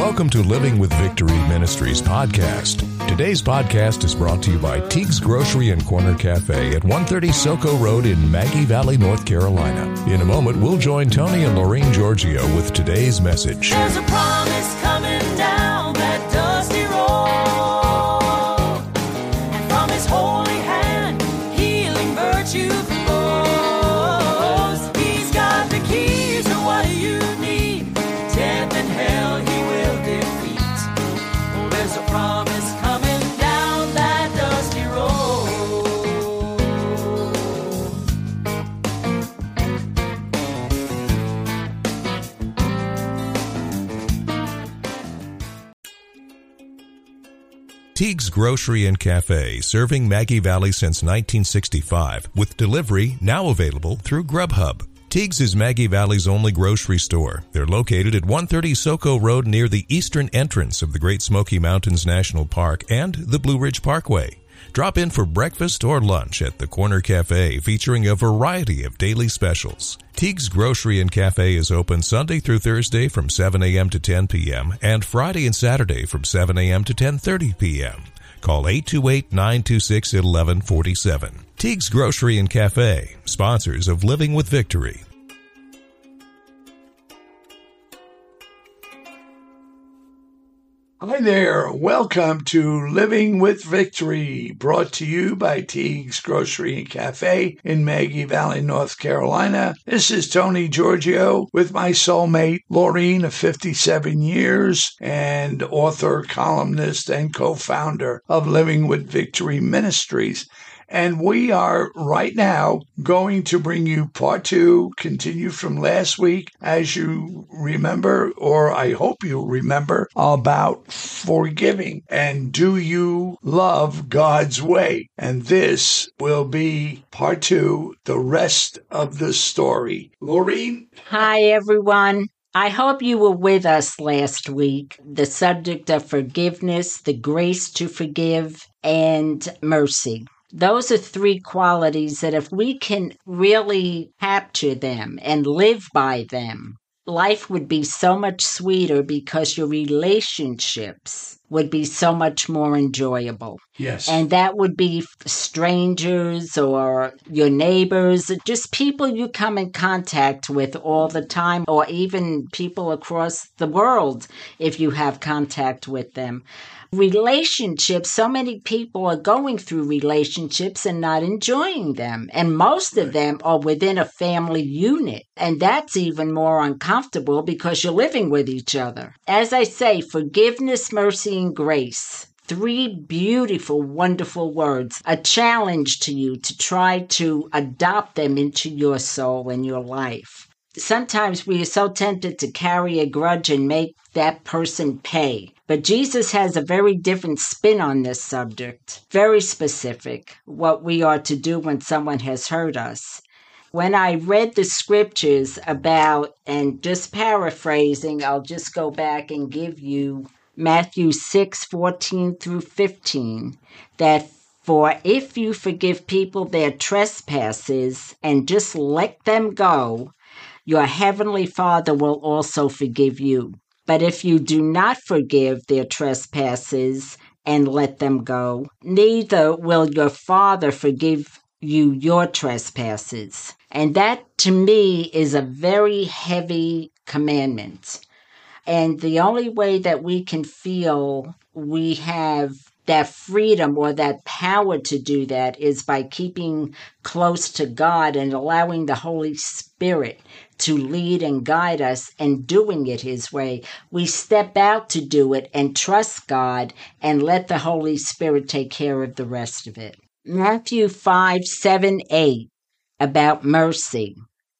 Welcome to Living with Victory Ministries podcast. Today's podcast is brought to you by Teague's Grocery and Corner Cafe at 130 Soco Road in Maggie Valley, North Carolina. In a moment, we'll join Tony and Laureen Giorgio with today's message. Teague's Grocery and Cafe, serving Maggie Valley since 1965, with delivery now available through Grubhub. Teague's is Maggie Valley's only grocery store. They're located at 130 Soco Road near the eastern entrance of the Great Smoky Mountains National Park and the Blue Ridge Parkway. Drop in for breakfast or lunch at the Corner Cafe featuring a variety of daily specials. Teague's Grocery and Cafe is open Sunday through Thursday from 7 a.m. to 10 p.m. and Friday and Saturday from 7 a.m. to 10:30 p.m. Call 828-926-1147. Teague's Grocery and Cafe, sponsors of Living with Victory. Hi there. Welcome to Living with Victory, brought to you by Teague's Grocery and Cafe in Maggie Valley, North Carolina. This is Tony Giorgio with my soulmate, Laureen, of 57 years, and author, columnist, and co founder of Living with Victory Ministries. And we are right now going to bring you part two, continue from last week, as you remember, or I hope you remember, about forgiving. And do you love God's way? And this will be part two, the rest of the story. Laureen? Hi, everyone. I hope you were with us last week. The subject of forgiveness, the grace to forgive, and mercy. Those are three qualities that if we can really capture them and live by them, life would be so much sweeter because your relationships would be so much more enjoyable. Yes. And that would be strangers or your neighbors, just people you come in contact with all the time, or even people across the world if you have contact with them. Relationships, so many people are going through relationships and not enjoying them. And most of them are within a family unit. And that's even more uncomfortable because you're living with each other. As I say, forgiveness, mercy, grace three beautiful, wonderful words, a challenge to you to try to adopt them into your soul and your life. Sometimes we are so tempted to carry a grudge and make that person pay. But Jesus has a very different spin on this subject, very specific, what we are to do when someone has hurt us. When I read the scriptures about, and just paraphrasing, I'll just go back and give you Matthew 6 14 through 15, that for if you forgive people their trespasses and just let them go, your heavenly Father will also forgive you. But if you do not forgive their trespasses and let them go, neither will your Father forgive you your trespasses. And that to me is a very heavy commandment. And the only way that we can feel we have that freedom or that power to do that is by keeping close to God and allowing the Holy Spirit to lead and guide us and doing it His way. We step out to do it and trust God and let the Holy Spirit take care of the rest of it. Matthew 5 7 8 about mercy.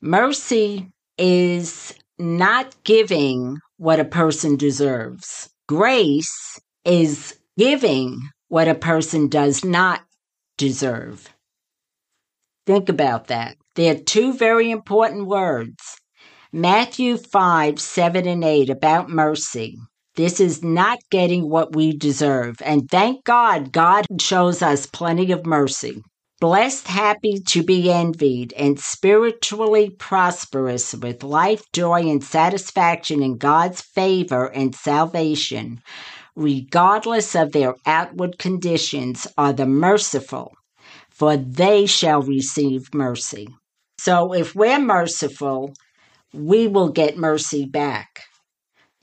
Mercy is not giving what a person deserves. Grace is giving what a person does not deserve. Think about that. They're two very important words. Matthew 5, 7, and 8 about mercy. This is not getting what we deserve. And thank God, God shows us plenty of mercy. Blessed, happy to be envied, and spiritually prosperous with life, joy, and satisfaction in God's favor and salvation, regardless of their outward conditions, are the merciful, for they shall receive mercy. So if we're merciful, we will get mercy back.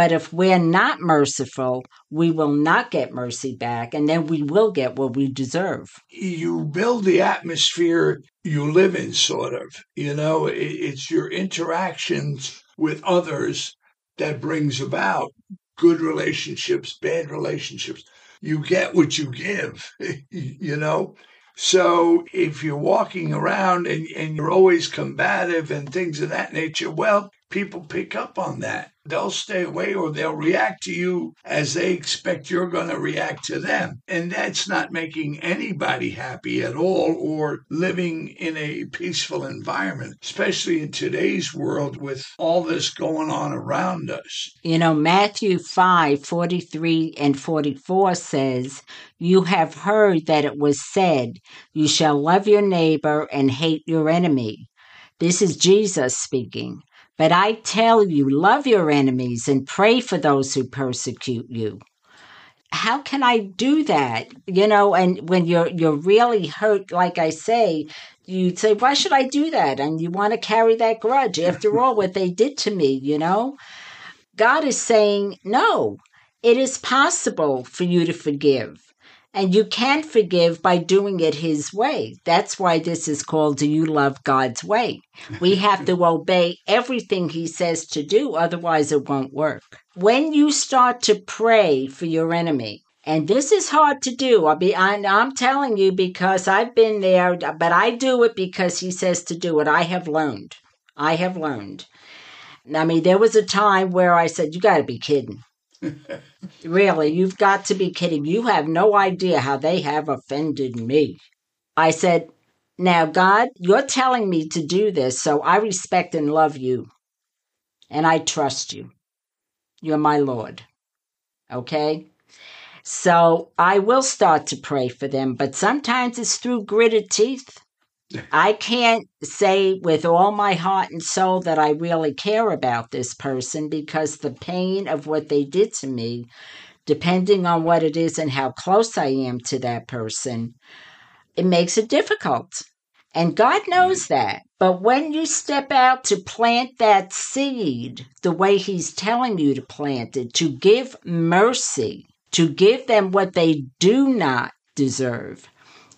But if we're not merciful, we will not get mercy back, and then we will get what we deserve. You build the atmosphere you live in, sort of. You know, it's your interactions with others that brings about good relationships, bad relationships. You get what you give, you know? So if you're walking around and, and you're always combative and things of that nature, well, people pick up on that. They'll stay away or they'll react to you as they expect you're going to react to them. And that's not making anybody happy at all or living in a peaceful environment, especially in today's world with all this going on around us. You know, Matthew 5 43 and 44 says, You have heard that it was said, You shall love your neighbor and hate your enemy. This is Jesus speaking. But I tell you, love your enemies and pray for those who persecute you. How can I do that? You know, and when you're you're really hurt, like I say, you'd say, Why should I do that? And you want to carry that grudge after all what they did to me, you know? God is saying, No, it is possible for you to forgive. And you can't forgive by doing it His way. That's why this is called Do You Love God's Way? We have to obey everything He says to do, otherwise, it won't work. When you start to pray for your enemy, and this is hard to do. I'll be, I, I'm telling you because I've been there, but I do it because He says to do it. I have learned. I have learned. I mean, there was a time where I said, You got to be kidding. Really, you've got to be kidding. You have no idea how they have offended me. I said, Now, God, you're telling me to do this, so I respect and love you. And I trust you. You're my Lord. Okay? So I will start to pray for them, but sometimes it's through gritted teeth. I can't say with all my heart and soul that I really care about this person because the pain of what they did to me, depending on what it is and how close I am to that person, it makes it difficult. And God knows mm. that. But when you step out to plant that seed the way He's telling you to plant it, to give mercy, to give them what they do not deserve,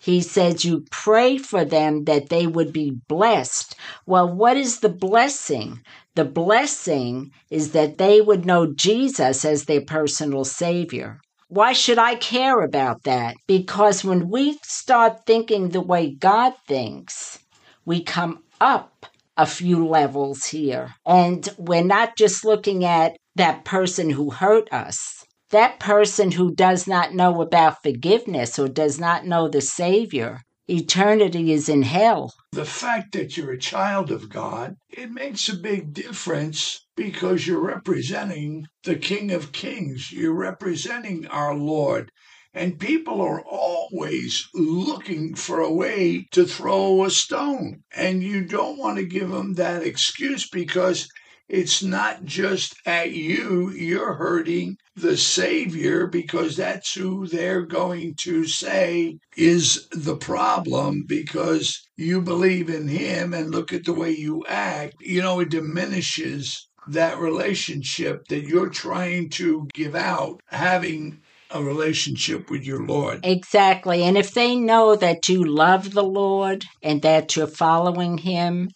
he says you pray for them that they would be blessed. Well, what is the blessing? The blessing is that they would know Jesus as their personal Savior. Why should I care about that? Because when we start thinking the way God thinks, we come up a few levels here. And we're not just looking at that person who hurt us that person who does not know about forgiveness or does not know the Savior, eternity is in hell. The fact that you're a child of God, it makes a big difference because you're representing the King of Kings. You're representing our Lord. And people are always looking for a way to throw a stone. And you don't want to give them that excuse because it's not just at you, you're hurting the Savior because that's who they're going to say is the problem because you believe in Him and look at the way you act. You know, it diminishes that relationship that you're trying to give out, having a relationship with your Lord. Exactly. And if they know that you love the Lord and that you're following Him,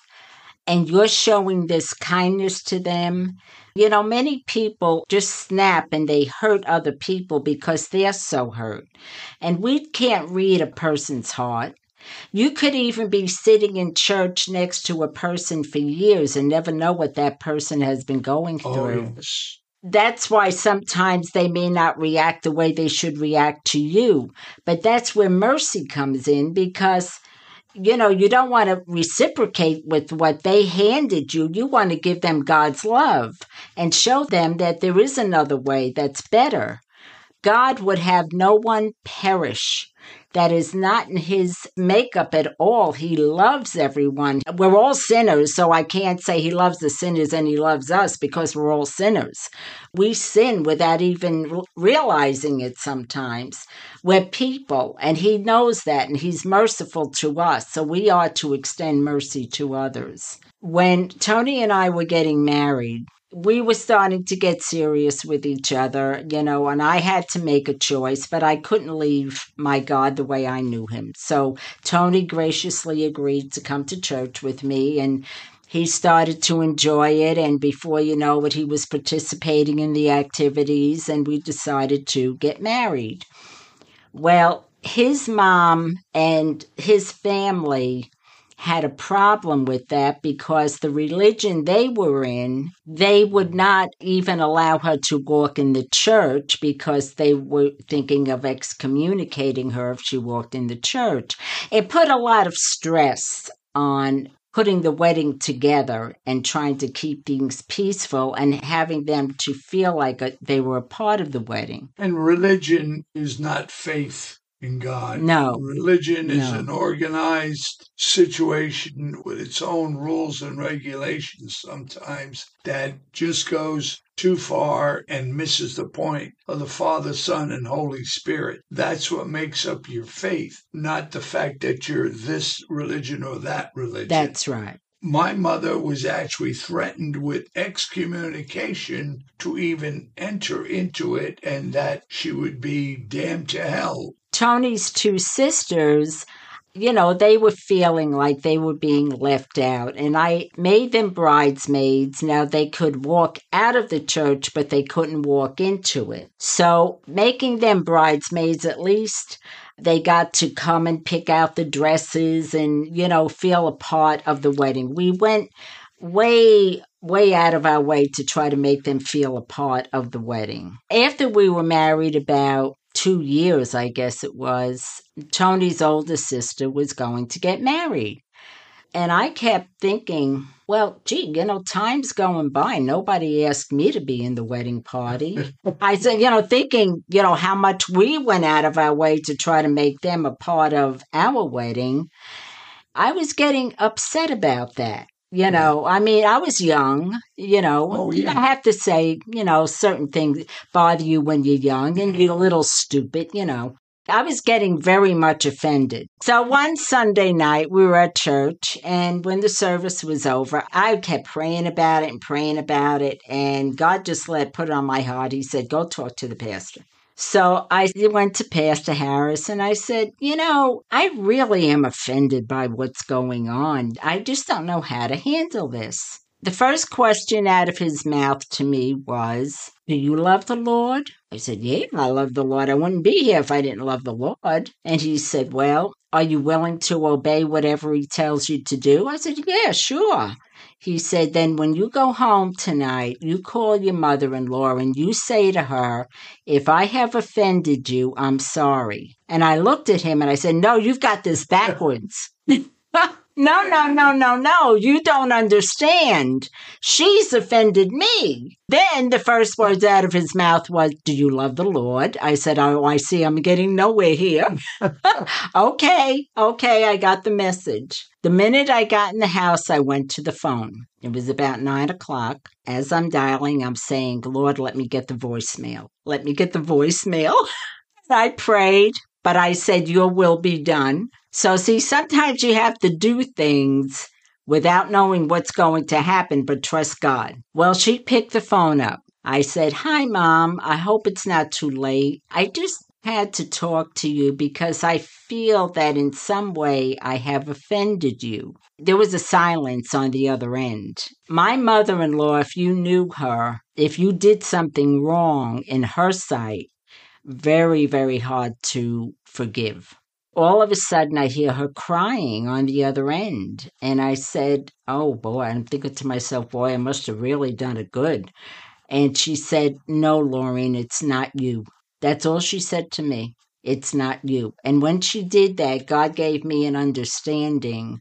and you're showing this kindness to them. You know, many people just snap and they hurt other people because they're so hurt. And we can't read a person's heart. You could even be sitting in church next to a person for years and never know what that person has been going oh, through. Oh, yes. That's why sometimes they may not react the way they should react to you. But that's where mercy comes in because you know, you don't want to reciprocate with what they handed you. You want to give them God's love and show them that there is another way that's better. God would have no one perish that is not in his makeup at all. He loves everyone. We're all sinners, so I can't say he loves the sinners and he loves us because we're all sinners. We sin without even realizing it sometimes. We're people, and he knows that, and he's merciful to us, so we are to extend mercy to others. When Tony and I were getting married, we were starting to get serious with each other, you know, and I had to make a choice, but I couldn't leave my God the way I knew him. So Tony graciously agreed to come to church with me and he started to enjoy it and before you know it he was participating in the activities and we decided to get married. Well, his mom and his family had a problem with that because the religion they were in, they would not even allow her to walk in the church because they were thinking of excommunicating her if she walked in the church. It put a lot of stress on putting the wedding together and trying to keep things peaceful and having them to feel like a, they were a part of the wedding. And religion is not faith in God. No. Religion is No. an organized situation with its own rules and regulations sometimes that just goes too far and misses the point of the Father, Son, and Holy Spirit. That's what makes up your faith, not the fact that you're this religion or that religion. That's right. my mother was actually threatened with excommunication to even enter into it and that she would be damned to hell. Tony's two sisters, you know, they were feeling like they were being left out. And I made them bridesmaids. Now they could walk out of the church, but they couldn't walk into it. So making them bridesmaids, at least they got to come and pick out the dresses and, you know, feel a part of the wedding. We went way way out of our way to try to make them feel a part of the wedding. After we were married about two years, I guess it was, Tony's older sister was going to get married. And I kept thinking, well, gee, you know, time's going by. Nobody asked me to be in the wedding party. I said, you know, thinking, you know, how much we went out of our way to try to make them a part of our wedding. I was getting upset about that. You know, I mean, I was young, you know. Oh, yeah. I have to say, you know, certain things bother you when you're young and you're a little stupid, you know. I was getting very much offended. So one Sunday night, we were at church, and when the service was over, I kept praying about it and praying about it. And God just let put it on my heart. He said, Go talk to the pastor. So I went to Pastor Harris and I said, You know, I really am offended by what's going on. I just don't know how to handle this. The first question out of his mouth to me was, Do you love the Lord? I said, Yeah, I love the Lord. I wouldn't be here if I didn't love the Lord. And he said, Well, are you willing to obey whatever he tells you to do? I said, Yeah, sure. He said, Then when you go home tonight, you call your mother in law and you say to her, If I have offended you, I'm sorry. And I looked at him and I said, No, you've got this backwards. No, no, no, no, no. You don't understand. She's offended me. Then the first words out of his mouth was, Do you love the Lord? I said, Oh, I see. I'm getting nowhere here. okay, okay. I got the message. The minute I got in the house, I went to the phone. It was about nine o'clock. As I'm dialing, I'm saying, Lord, let me get the voicemail. Let me get the voicemail. I prayed, but I said, Your will be done. So, see, sometimes you have to do things without knowing what's going to happen, but trust God. Well, she picked the phone up. I said, Hi, Mom. I hope it's not too late. I just had to talk to you because I feel that in some way I have offended you. There was a silence on the other end. My mother in law, if you knew her, if you did something wrong in her sight, very, very hard to forgive. All of a sudden, I hear her crying on the other end. And I said, Oh boy, I'm thinking to myself, boy, I must have really done it good. And she said, No, Laureen, it's not you. That's all she said to me. It's not you. And when she did that, God gave me an understanding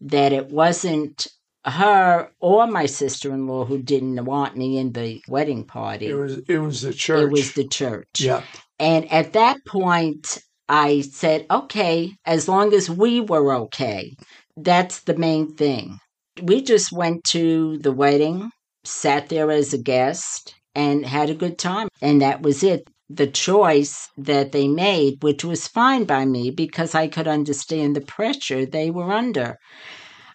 that it wasn't her or my sister in law who didn't want me in the wedding party. It was it was the church. It was the church. yeah. And at that point, I said, okay, as long as we were okay. That's the main thing. We just went to the wedding, sat there as a guest, and had a good time. And that was it. The choice that they made, which was fine by me because I could understand the pressure they were under.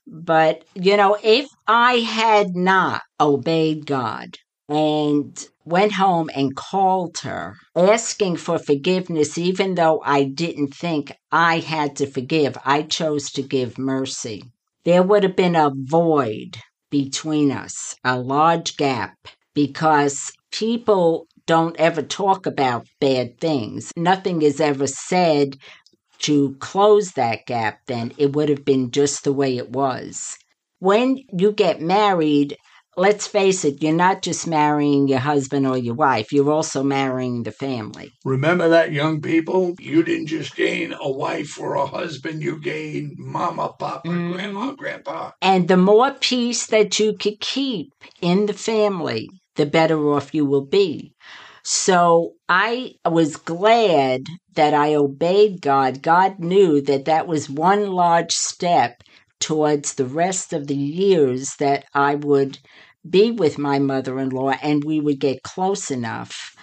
But, you know, if I had not obeyed God and went home and called her, asking for forgiveness, even though I didn't think I had to forgive, I chose to give mercy. There would have been a void between us, a large gap, because people don't ever talk about bad things. Nothing is ever said to close that gap, then it would have been just the way it was. When you get married, let's face it, you're not just marrying your husband or your wife, you're also marrying the family. Remember that, young people? You didn't just gain a wife or a husband, you gained mama, papa, Mhm. grandma, grandpa. And the more peace that you could keep in the family, the better off you will be. So I was glad that I obeyed God. God knew that that was one large step towards the rest of the years that I would be with my mother in law and we would get close enough.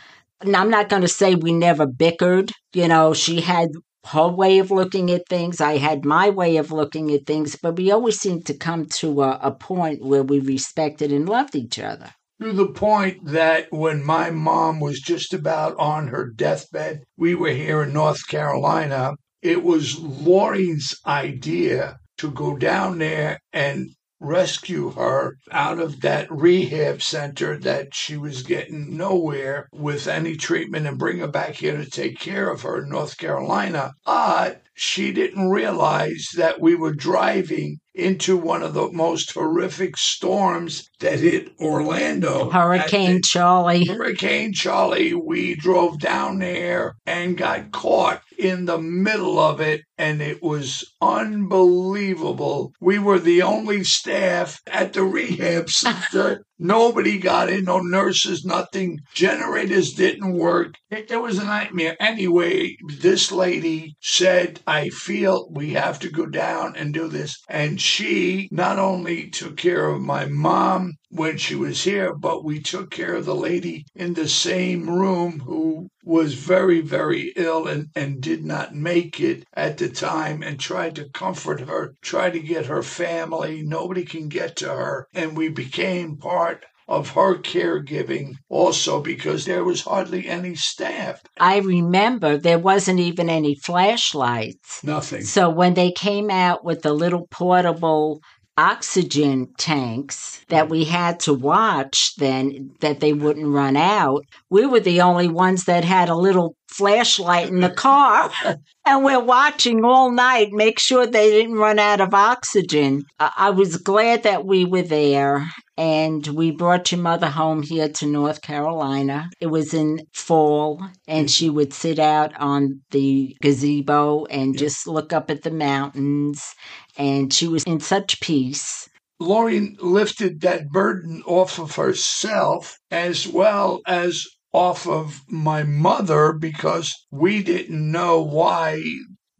Now, I'm not going to say we never bickered. You know, she had her way of looking at things. I had my way of looking at things, but we always seemed to come to a, a point where we respected and loved each other. To the point that when my mom was just about on her deathbed, we were here in North Carolina. It was Laurie's idea to go down there and rescue her out of that rehab center that she was getting nowhere with any treatment and bring her back here to take care of her in North Carolina. But she didn't realize that we were driving into one of the most horrific storms that hit Orlando. Hurricane Charley. Hurricane Charley, we drove down there and got caught in the middle of it, and it was unbelievable. We were the only staff at the rehab center. Nobody got in, no nurses, nothing. Generators didn't work. It, it was a nightmare. Anyway, this lady said, I feel we have to go down and do this. And she not only took care of my mom when she was here, but we took care of the lady in the same room who was very, very ill and, and did not make it at the time and tried to comfort her, tried to get her family. Nobody can get to her. And we became part of her caregiving also because there was hardly any staff. I remember there wasn't even any flashlights. Nothing. So when they came out with the little portable oxygen tanks that we had to watch then that they wouldn't run out, we were the only ones that had a little flashlight in the car. and we're watching all night, make sure they didn't run out of oxygen. I, was glad that we were there. And we brought your mother home here to North Carolina. It was in fall, and she mm-hmm. would sit out on the gazebo and just look up at the mountains. And she was in such peace. Laurie lifted that burden off of herself as well as off of my mother because we didn't know why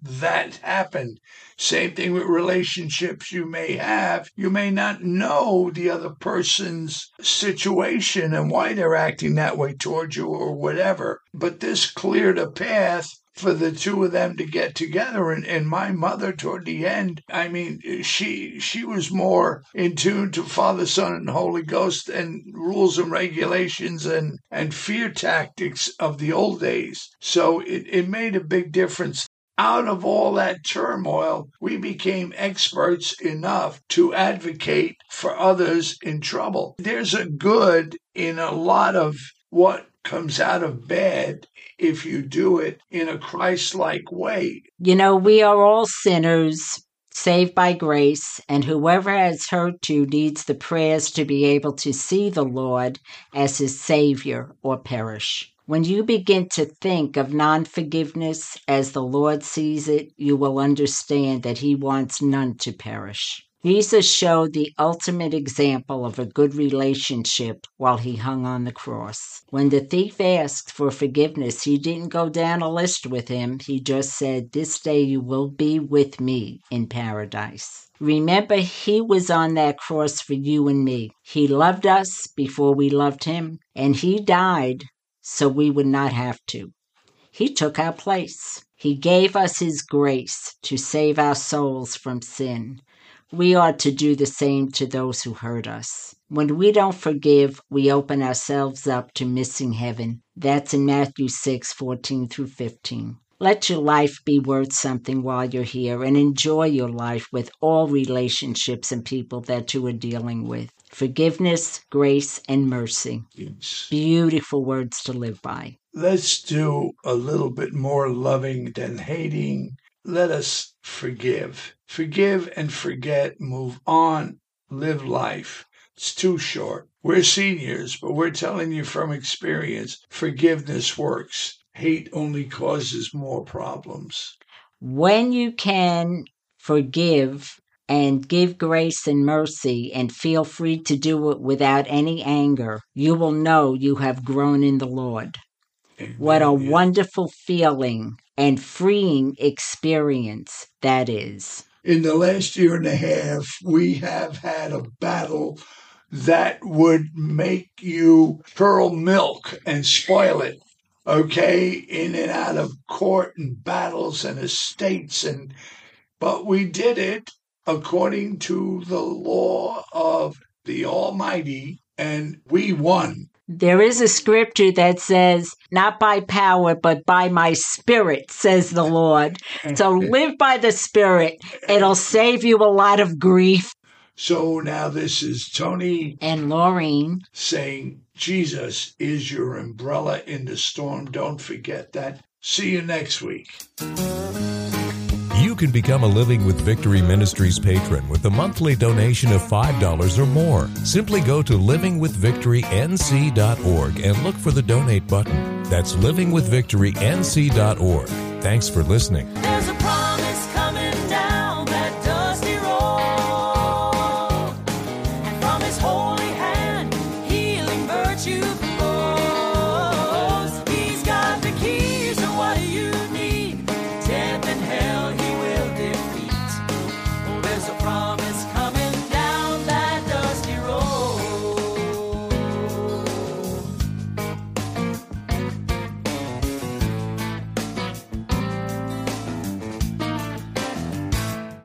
that happened. Same thing with relationships you may have. You may not know the other person's situation and why they're acting that way towards you or whatever. But this cleared a path for the two of them to get together. And, and my mother toward the end i mean she she was more in tune to father son and holy ghost and rules and regulations and and fear tactics of the old days. So it, it made a big difference. Out of all that turmoil, we became experts enough to advocate for others in trouble. There's a good in a lot of what comes out of bed if you do it in a Christ like way. You know, we are all sinners saved by grace, and whoever has hurt you needs the prayers to be able to see the Lord as his Savior or perish. When you begin to think of non forgiveness as the Lord sees it, you will understand that he wants none to perish. Jesus showed the ultimate example of a good relationship while he hung on the cross. When the thief asked for forgiveness, he didn't go down a list with him. He just said, This day you will be with me in paradise. Remember, he was on that cross for you and me. He loved us before we loved him, and he died so we would not have to. He took our place. He gave us his grace to save our souls from sin. We ought to do the same to those who hurt us. When we don't forgive, we open ourselves up to missing heaven. That's in Matthew 6 14 through 15. Let your life be worth something while you're here and enjoy your life with all relationships and people that you are dealing with. Forgiveness, grace, and mercy. Yes. Beautiful words to live by. Let's do a little bit more loving than hating. Let us forgive. Forgive and forget. Move on. Live life. It's too short. We're seniors, but we're telling you from experience forgiveness works. Hate only causes more problems. When you can forgive and give grace and mercy and feel free to do it without any anger, you will know you have grown in the Lord. What a Yeah. wonderful feeling and freeing experience that is. in the last year and a half, we have had a battle that would make you pearl milk and spoil it. Okay, in and out of court and battles and estates and but we did it according to the law of the Almighty and we won. There is a scripture that says, Not by power, but by my spirit, says the Lord. So live by the spirit. It'll save you a lot of grief. So now this is Tony And Laureen, saying Jesus is your umbrella in the storm. Don't forget that. See you next week. Can become a Living with Victory Ministries patron with a monthly donation of $5 or more. Simply go to livingwithvictorync.org and look for the donate button. That's livingwithvictorync.org. Thanks for listening.